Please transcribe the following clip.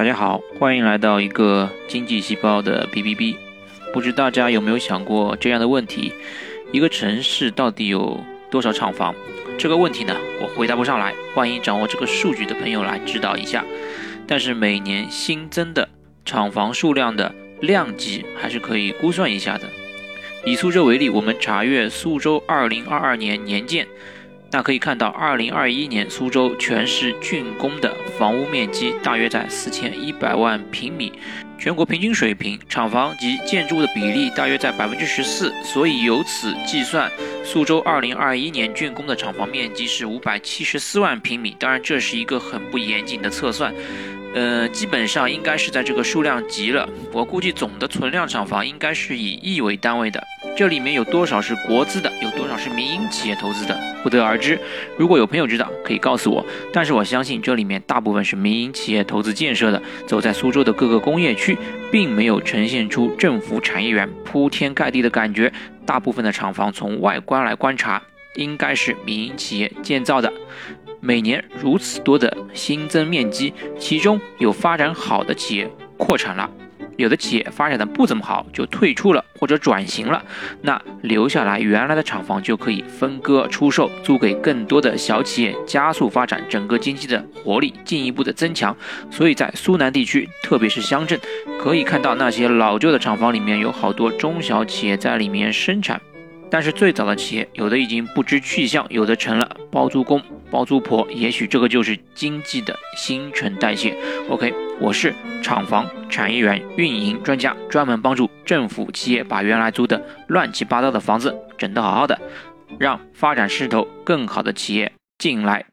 大家好，欢迎来到一个经济细胞的 B B B。不知大家有没有想过这样的问题：一个城市到底有多少厂房？这个问题呢，我回答不上来。欢迎掌握这个数据的朋友来指导一下。但是每年新增的厂房数量的量级还是可以估算一下的。以苏州为例，我们查阅苏州2022年年鉴。那可以看到，二零二一年苏州全市竣工的房屋面积大约在四千一百万平米，全国平均水平厂房及建筑物的比例大约在百分之十四，所以由此计算，苏州二零二一年竣工的厂房面积是五百七十四万平米。当然，这是一个很不严谨的测算，呃，基本上应该是在这个数量级了。我估计总的存量厂房应该是以亿为单位的。这里面有多少是国资的，有多少是民营企业投资的，不得而知。如果有朋友知道，可以告诉我。但是我相信这里面大部分是民营企业投资建设的。走在苏州的各个工业区，并没有呈现出政府产业园铺天盖地的感觉。大部分的厂房从外观来观察，应该是民营企业建造的。每年如此多的新增面积，其中有发展好的企业扩产了。有的企业发展的不怎么好，就退出了或者转型了，那留下来原来的厂房就可以分割出售，租给更多的小企业，加速发展整个经济的活力，进一步的增强。所以在苏南地区，特别是乡镇，可以看到那些老旧的厂房里面有好多中小企业在里面生产。但是最早的企业，有的已经不知去向，有的成了包租公、包租婆，也许这个就是经济的新陈代谢。OK，我是厂房产业园运营专家，专门帮助政府企业把原来租的乱七八糟的房子整得好好的，让发展势头更好的企业进来。